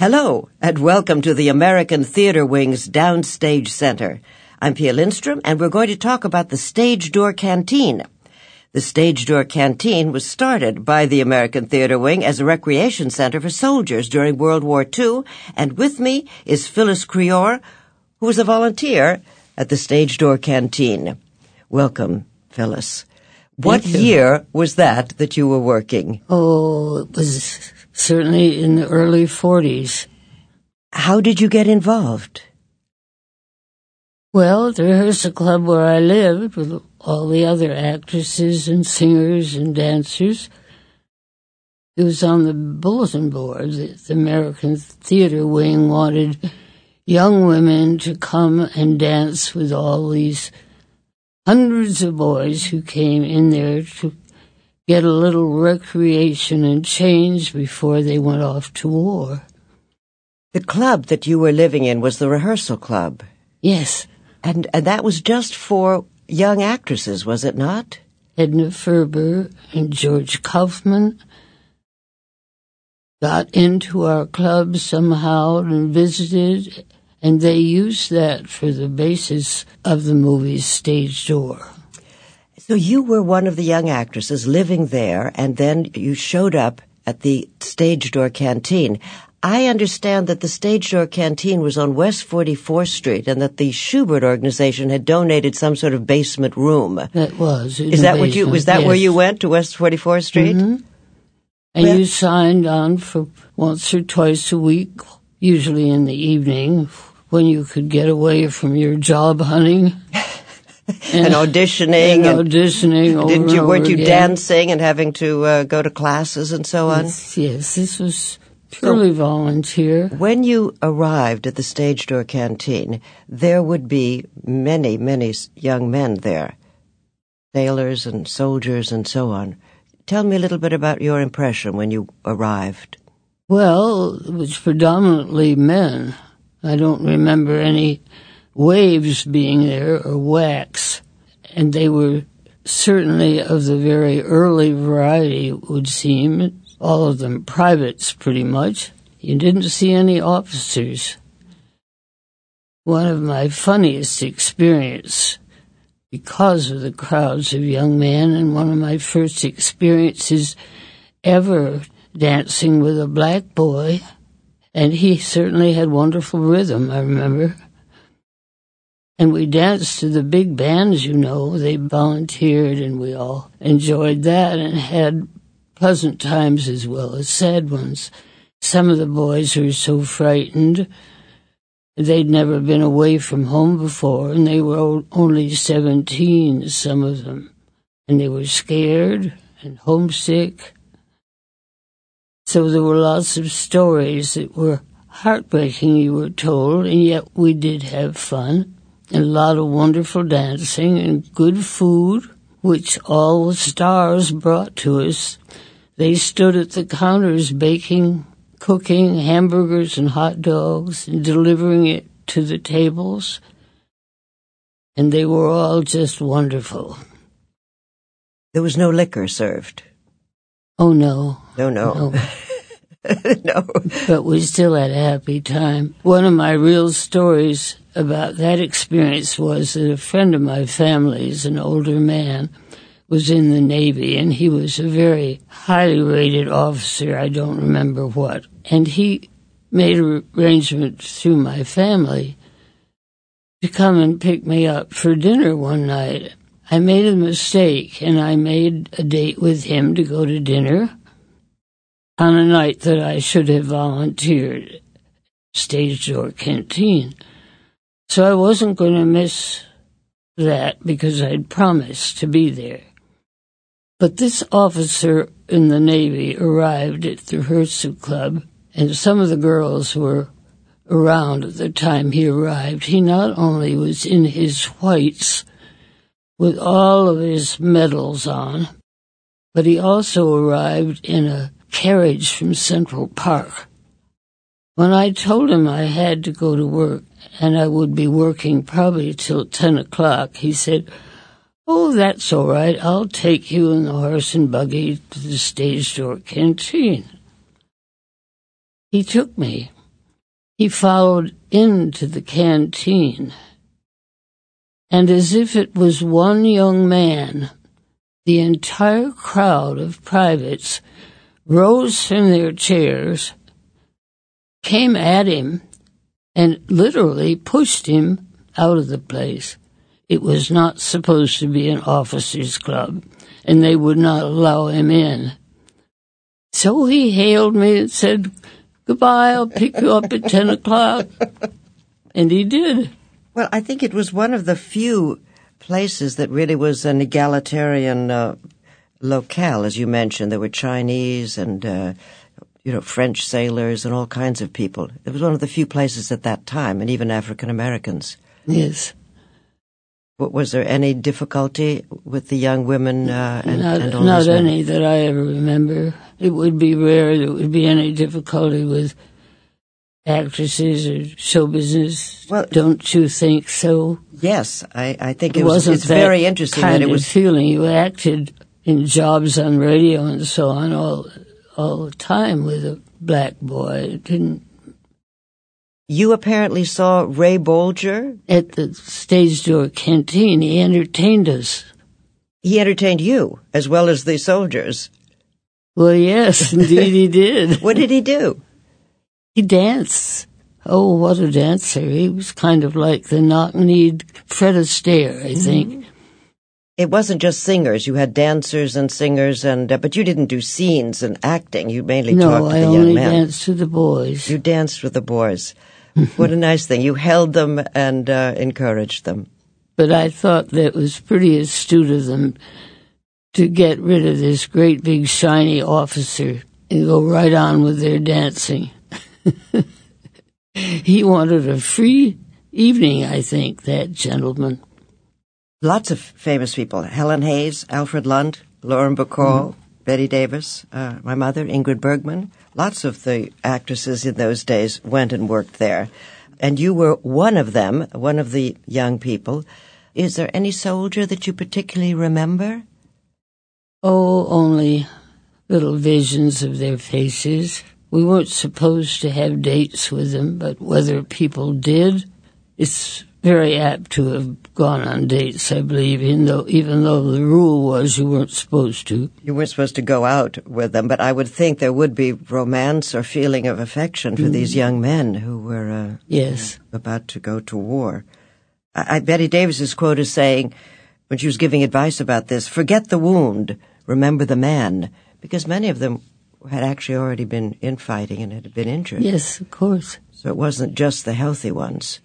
Hello, and welcome to the American Theater Wing's Downstage Center. I'm Pia Lindstrom, and we're going to talk about the Stage Door Canteen. The Stage Door Canteen was started by the American Theater Wing as a recreation center for soldiers during World War II, and with me is Phyllis Creore, who was a volunteer at the Stage Door Canteen. Welcome, Phyllis. What year was that that you were working? Oh, it was certainly in the early 40s. How did you get involved? Well, at the rehearsal club where I lived with all the other actresses and singers and dancers, it was on the bulletin board that the American Theater Wing wanted young women to come and dance with all these hundreds of boys who came in there to get a little recreation and change before they went off to war. The club that you were living in was the rehearsal club. Yes, And, and that was just for young actresses, was it not? Edna Ferber and George Kaufman got into our club somehow and visited, and they used that for the basis of the movie's stage door. So you were one of the young actresses living there, and then you showed up at the Stage Door Canteen. I understand that the Stage Door Canteen was on West 44th Street and that the Shubert organization had donated some sort of basement room. That was. Is that what you, was that basement, where you went, to West 44th Street? Mm-hmm. And Well- you signed on for once or twice a week, usually in the evening, when you could get away from your job hunting And auditioning and and, auditioning over didn't you, weren't you again. dancing and having to uh, go to classes and so on? Yes, yes, this was purely volunteer. When you arrived at the Stage Door Canteen, there would be many, many young men there, sailors and soldiers and so on. Tell me a little bit about your impression when you arrived. Well, it was predominantly men. I don't remember any waves being there or WACs. And they were certainly of the very early variety, it would seem. All of them privates, pretty much. You didn't see any officers. One of my funniest experience because of the crowds of young men and one of my first experiences ever dancing with a black boy and he certainly had wonderful rhythm, I remember. And we danced to the big bands, you know. They volunteered and we all enjoyed that and had pleasant times as well as sad ones. Some of the boys were so frightened. They'd never been away from home before and they were only 17, some of them. And they were scared and homesick. So there were lots of stories that were heartbreaking, you were told, and yet we did have fun. A lot of wonderful dancing and good food, which all the stars brought to us. They stood at the counters baking, cooking hamburgers and hot dogs and delivering it to the tables. And they were all just wonderful. There was no liquor served. Oh no. No, no. No. no. but we still had a happy time. One of my real stories about that experience was that a friend of my family's, an older man, was in the Navy and he was a very highly rated officer, I don't remember what. And he made arrangements through my family to come and pick me up for dinner one night. I made a mistake and I made a date with him to go to dinner on a night that I should have volunteered stage door canteen. So I wasn't going to miss that because I'd promised to be there. But this officer in the Navy arrived at the rehearsal club and some of the girls were around at the time he arrived. He not only was in his whites with all of his medals on, but he also arrived in a carriage from Central Park. When I told him I had to go to work and I would be working probably till 10 o'clock, he said, Oh, that's all right. I'll take you in the horse and buggy to the stage door canteen. He took me, he followed into the canteen. And as if it was one young man, the entire crowd of privates rose from their chairs, came at him, and literally pushed him out of the place. It was not supposed to be an officers' club, and they would not allow him in. So he hailed me and said, Goodbye, I'll pick you up at 10 o'clock. And he did. Well, I think it was one of the few places that really was an egalitarian uh, locale, as you mentioned. There were Chinese and, uh, you know, French sailors and all kinds of people. It was one of the few places at that time, and even African Americans. Yes. Was there any difficulty with the young women uh, and, not, and all not any that I ever remember. It would be rare there would be any difficulty with actresses or show business. Well- Don't you think so? Yes, I, I think It it was. It's that very interesting kind that it of was. feeling. You acted in jobs on radio and so on all all the time with a black boy. It didn't You apparently saw Ray Bolger. at the stage door canteen. He entertained us. He entertained you as well as the soldiers. Well, yes, indeed he did. What did he do? He danced. Oh, what a dancer. He was kind of like the knock-kneed Fred Astaire, I think. Mm-hmm. It wasn't just singers. You had dancers and singers, and uh, but you didn't do scenes and acting. You mainly No, talked to I the young men. No, I only danced with the boys. You danced with the boys. what a nice thing. You held them and uh, encouraged them. But I thought that was pretty astute of them to get rid of this great big shiny officer and go right on with their dancing. he wanted a free evening, I think, that gentleman. Lots of famous people: Helen Hayes, Alfred Lunt, Lauren Bacall, Bette Davis, uh, my mother, Ingrid Bergman. Lots of the actresses in those days went and worked there, and you were one of them, one of the young people. Is there any soldier that you particularly remember? Oh, only little visions of their faces. We weren't supposed to have dates with them, but whether people did, it's very apt to have gone on dates, I believe, even though, even though the rule was you weren't supposed to. You weren't supposed to go out with them, but I would think there would be romance or feeling of affection for these young men who were uh, Yes. about to go to war. I, I, Bette Davis quote is saying, when she was giving advice about this, forget the wound, remember the man, because many of them had actually already been in fighting and had been injured. Yes, of course. So it wasn't just the healthy ones.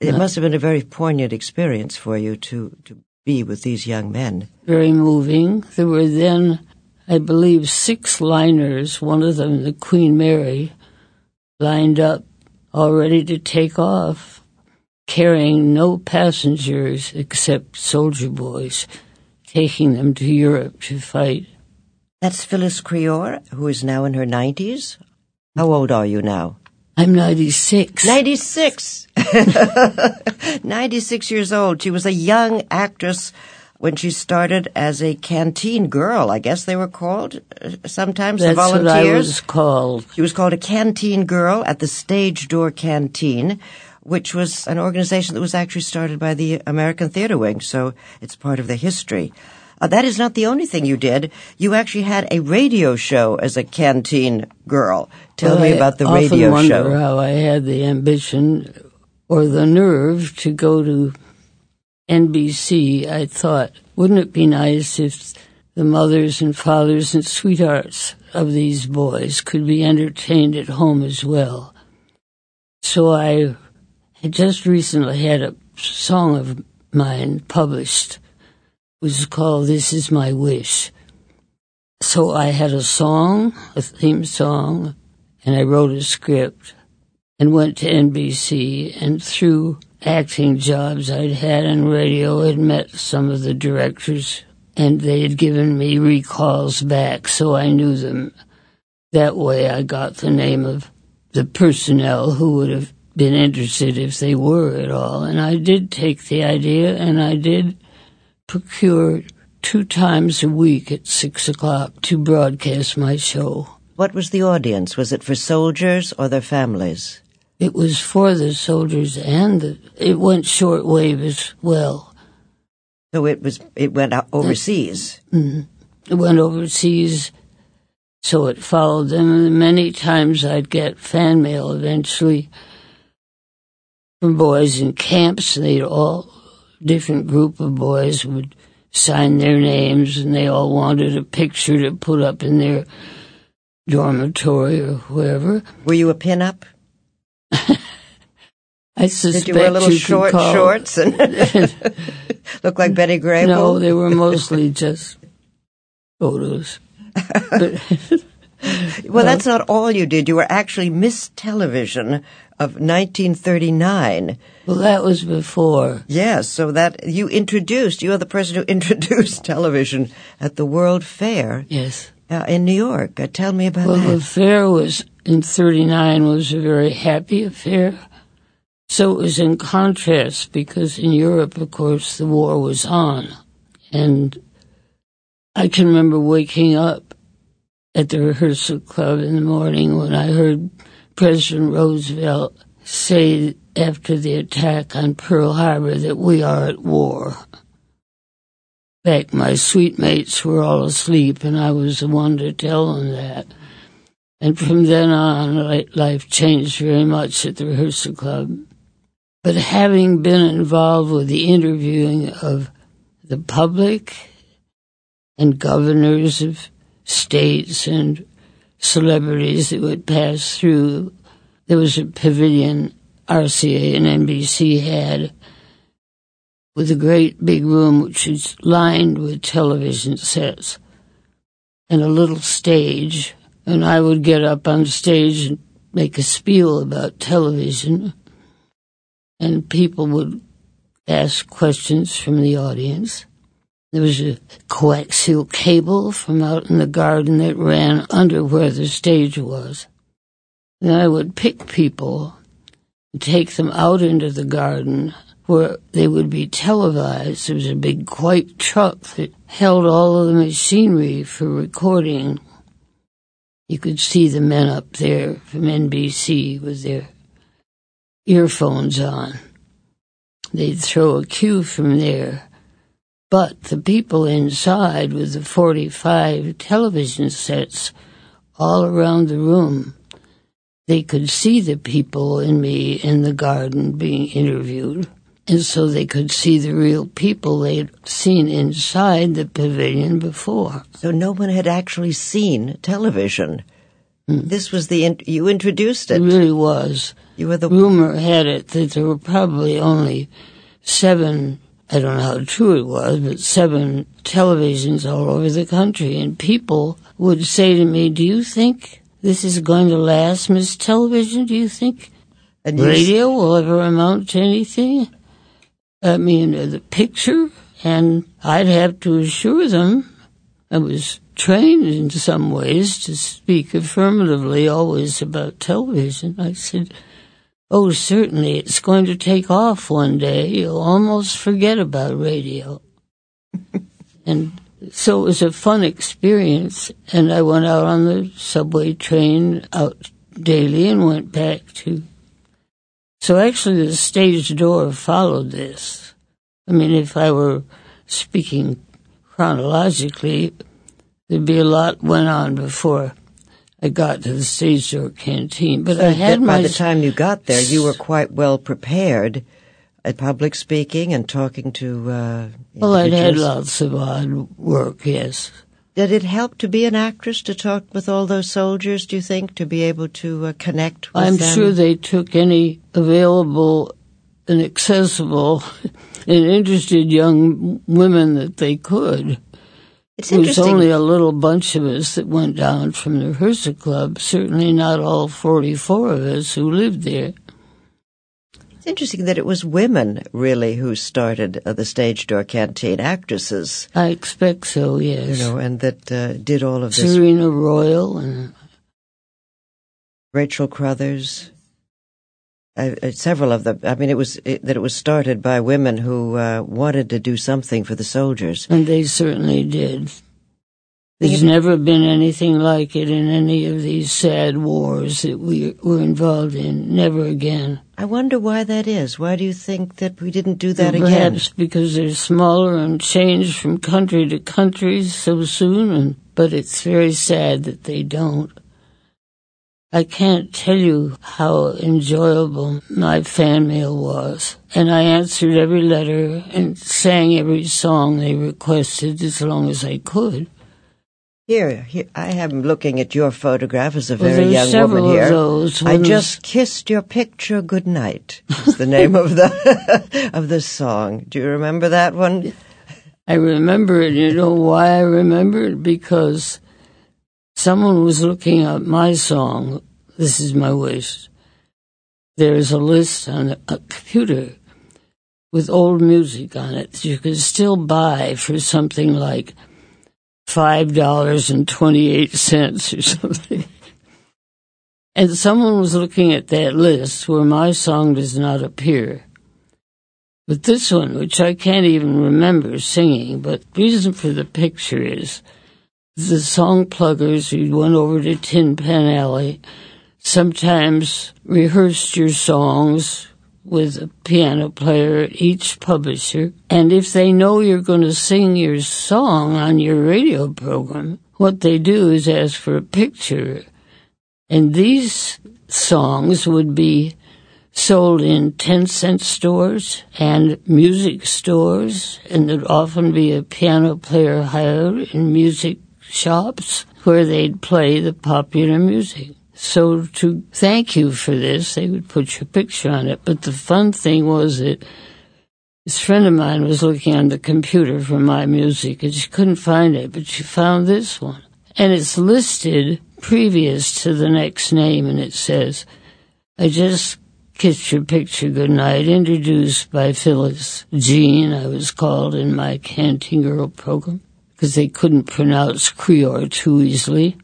It must have been a very poignant experience for you to, to be with these young men. Very moving. There were then, I believe, six liners, one of them the Queen Mary, lined up, all ready to take off, carrying no passengers except soldier boys, taking them to Europe to fight. That's Phyllis Creore, who is now in her 90s. How old are you now? I'm 96. 96. 96 years old. She was a young actress when she started as a canteen girl, I guess they were called uh, sometimes, That's the what I volunteers. was called. She was called a canteen girl at the Stage Door Canteen, which was an organization that was actually started by the American Theater Wing, so it's part of the history. Uh, that is not the only thing you did. You actually had a radio show as a canteen girl. Tell Well, me about the often radio wonder show. how I had the ambition or the nerve to go to NBC. I thought, wouldn't it be nice if the mothers and fathers and sweethearts of these boys could be entertained at home as well? So I had just recently had a song of mine published. Was called This Is My Wish. So I had a song, a theme song, and I wrote a script and went to NBC and through acting jobs I'd had in radio had met some of the directors and they had given me recalls back so I knew them. That way I got the name of the personnel who would have been interested if they were at all. And I did take the idea and I did procure two times a week at six o'clock to broadcast my show. What was the audience? Was it for soldiers or their families? It was for the soldiers and the, it went shortwave as well. So it was it went overseas. Mm-hmm. It went overseas, so it followed them. And many times I'd get fan mail eventually from boys in camps. And they'd all different group of boys would sign their names, and they all wanted a picture to put up in their dormitory or wherever. Were you a pin-up? I suspect Did you wear little you short shorts and look like Betty Grable? No, they were mostly just photos. But well, that's not all you did. You were actually Miss Television of 1939. well, that was before. Yes, so that you introduced, you are the person who introduced television at the World Fair Yes. uh, in New York. Uh, tell me about Well, the that. affair was in '39 was a very happy affair. So it was in contrast because in Europe, of course, the war was on, and I can remember waking up at the rehearsal club in the morning when I heard President Roosevelt say after the attack on Pearl Harbor that we are at war. In fact, my suite mates were all asleep, and I was the one to tell them that. And from then on, life changed very much at the rehearsal club. But having been involved with the interviewing of the public and governors of states and celebrities that would pass through, there was a pavilion RCA and NBC had with a great big room which was lined with television sets and a little stage. And I would get up on stage and make a spiel about television. And people would ask questions from the audience. There was a coaxial cable from out in the garden that ran under where the stage was. And I would pick people and take them out into the garden where they would be televised. There was a big white truck that held all of the machinery for recording. You could see the men up there from NBC with their earphones on. They'd throw a cue from there. But the people inside with the 45 television sets all around the room, they could see the people and me in the garden being interviewed. And so they could see the real people they'd seen inside the pavilion before. So no one had actually seen television. Hmm. This was the, in- you introduced It it. really was. You were the, Rumor had it that there were probably only seven, I don't know how true it was, but seven televisions all over the country. And people would say to me, Do you think this is going to last, Miss Television? Do you think and you, radio will ever amount to anything? I mean, uh, the picture, and I'd have to assure them I was trained in some ways to speak affirmatively always about television. I said, Oh, certainly, it's going to take off one day. You'll almost forget about radio. and so it was a fun experience, and I went out on the subway train out daily and went back to so actually, the stage door followed this. I mean, if I were speaking chronologically, there'd be a lot went on before I got to the stage door canteen. But I had by my the time you got there, you were quite well prepared at public speaking and talking to, uh, well, I'd had lots of odd work. Yes, Did it help to be an actress to talk with all those soldiers? Do you think to be able to uh, connect with I'm them? sure they took any available and accessible and interested young women that they could. It's There was only a little bunch of us that went down from the rehearsal club. Certainly not all 44 of us who lived there. It's interesting that it was women really who started uh, the stage door canteen, actresses, I expect so, yes. you know, and that uh, did all of this. Selena Royle and Rachel Crothers, uh, uh, several of them. I mean, it was it, that it was started by women who uh, wanted to do something for the soldiers. and they certainly did. There's never been anything like it in any of these sad wars that we were involved in. Never again. I wonder why that is. Why do you think that we didn't do that again? Perhaps because they're smaller and change from country to country so soon, and, but it's very sad that they don't. I can't tell you how enjoyable my fan mail was. And I answered every letter and sang every song they requested as long as I could. Here, here I am looking at your photograph as a well, very young woman here. Those, I just kissed your picture goodnight. Is the name of the of the song. Do you remember that one? I remember it. You know why I remember it? Because someone was looking up my song. This is my wish. There's a list on a computer with old music on it that you can still buy for something like five dollars and twenty eight cents or something. and someone was looking at that list where my song does not appear. But this one, which I can't even remember singing, but reason for the picture is the song pluggers who went over to Tin Pan Alley sometimes rehearsed your songs with a piano player at each publisher. And if they know you're going to sing your song on your radio program, what they do is ask for a picture. And these songs would be sold in 10 cent stores and music stores, and there'd often be a piano player hired in music shops where they'd play the popular music. So to thank you for this, they would put your picture on it. But the fun thing was that this friend of mine was looking on the computer for my music and she couldn't find it, but she found this one. And it's listed previous to the next name and it says, I just kissed your picture goodnight, introduced by Phyllis Jean, I was called in my Canteen Girl program, because they couldn't pronounce Creore too easily.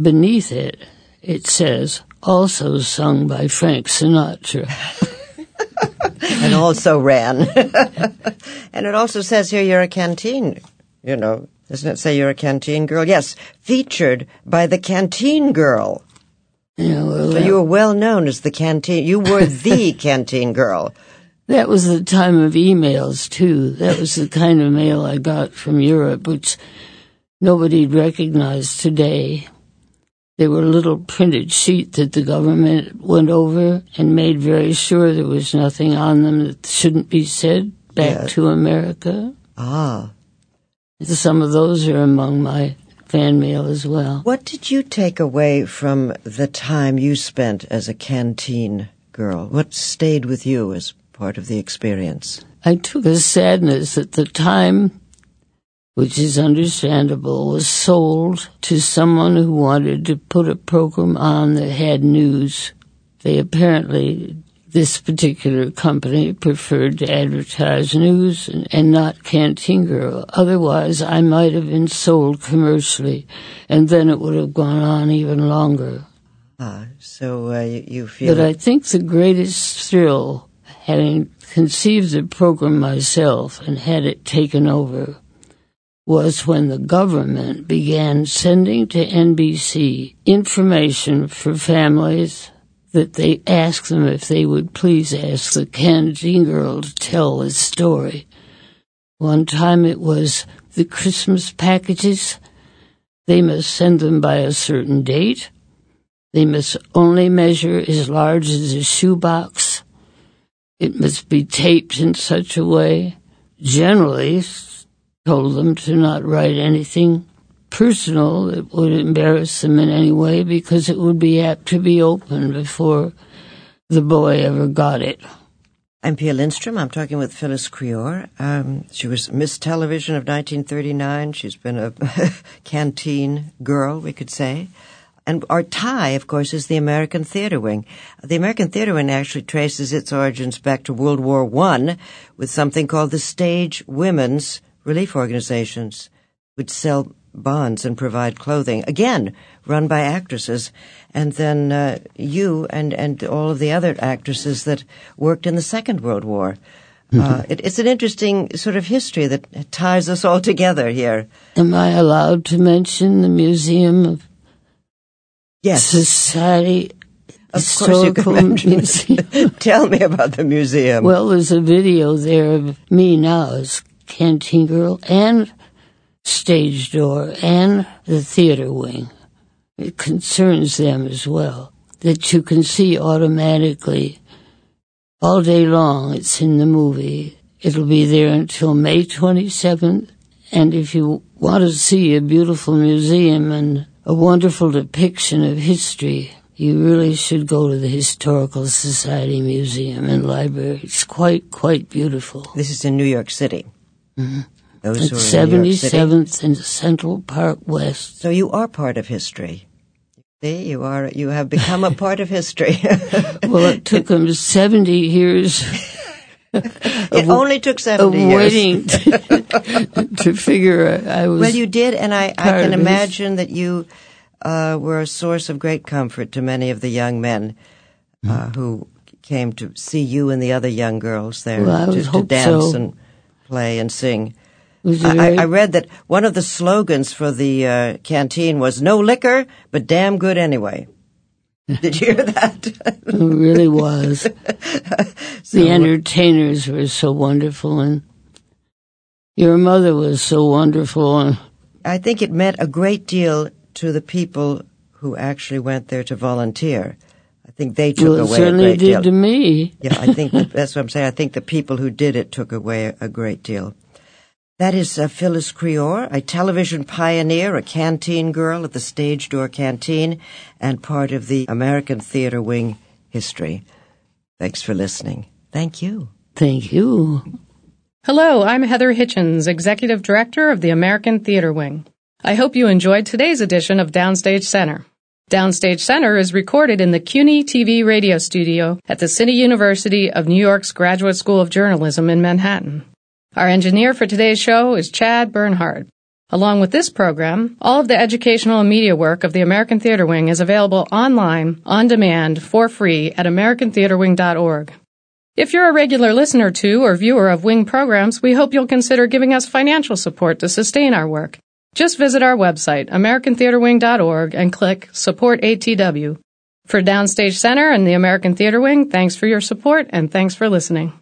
Beneath it, it says, also sung by Frank Sinatra. and also ran. and it also says here you're a canteen, you know. Doesn't it say you're a canteen girl? Yes, featured by the canteen girl. Yeah, well, so you were well known as the canteen. You were the canteen girl. That was the time of V-mails too. That was the kind of mail I got from Europe, which nobody'd recognize today. They were a little printed sheet that the government went over and made very sure there was nothing on them that shouldn't be said back Yeah. to America. Ah. Some of those are among my fan mail as well. What did you take away from the time you spent as a canteen girl? What stayed with you as part of the experience? I took a sadness that the time, which is understandable, was sold to someone who wanted to put a program on that had news. They apparently, this particular company preferred to advertise news and, and not Canteen Girl. Otherwise, I might have been sold commercially, and then it would have gone on even longer. Ah, so uh, you, you feel But I think the greatest thrill, having conceived the program myself and had it taken over, was when the government began sending to NBC information for families that they asked them if they would please ask the canteen girl to tell a story. One time it was the Christmas packages. They must send them by a certain date. They must only measure as large as a shoebox. It must be taped in such a way. Generally, told them to not write anything personal that would embarrass them in any way because it would be apt to be opened before the boy ever got it. I'm Pia Lindstrom. I'm talking with Phyllis Creore. Um, she was Miss Television of 1939. She's been a canteen girl, we could say. And our tie, of course, is the American Theater Wing. The American Theater Wing actually traces its origins back to World War One, with something called the Stage Women's Relief Organizations, which sell bonds and provide clothing. Again, run by actresses. And then uh, you and, and all of the other actresses that worked in the Second World War. Uh, it, it's an interesting sort of history that ties us all together here. Am I allowed to mention the Museum of Yes, Society of course you Historical can mention Museum? Tell me about the museum. Well, there's a video there of me now as canteen girl and stage door and the theater wing. It concerns them as well. That you can see automatically all day long. It's in the movie. It'll be there until May 27th. And if you want to see a beautiful museum and a wonderful depiction of history, you really should go to the Historical Society Museum and Library. It's quite, quite beautiful. this is in New York City. Mm-hmm. Those It's who are in New York City. 77th and Central Park West. So you are part of history. See, you are. You have become a part of history. Well, it took them 70 years it only took of seventy years. waiting to, to figure I was. Well, you did, and I, I can imagine that you uh, were a source of great comfort to many of the young men uh, who came to see you and the other young girls there Well, to, to dance so. and play and sing. it was a I, I read that one of the slogans for the uh, canteen was "No liquor, but damn good anyway." Did you hear that? it really was. So- the entertainers were so wonderful, and your mother was so wonderful. And I think it meant a great deal to the people who actually went there to volunteer. I think they took well, away a certainly great did to me. Yeah, I think that, that's what I'm saying. I think the people who did it took away a great deal. That is uh, Phyllis Creore, a television pioneer, a canteen girl at the Stage Door Canteen, and part of the American Theater Wing history. Thanks for listening. Thank you. Thank you. Hello, I'm Heather Hitchens, Executive Director of the American Theater Wing. I hope you enjoyed today's edition of Downstage Center. Downstage Center is recorded in the CUNY TV radio studio at the City University of New York's Graduate School of Journalism in Manhattan. Our engineer for today's show is Chad Bernhard. Along with this program, all of the educational and media work of the American Theater Wing is available online, on demand, for free at americantheaterwing.org. If you're a regular listener to or viewer of Wing programs, we hope you'll consider giving us financial support to sustain our work. Just visit our website, americantheaterwing.org, and click Support ATW. For Downstage Center and the American Theater Wing, thanks for your support and thanks for listening.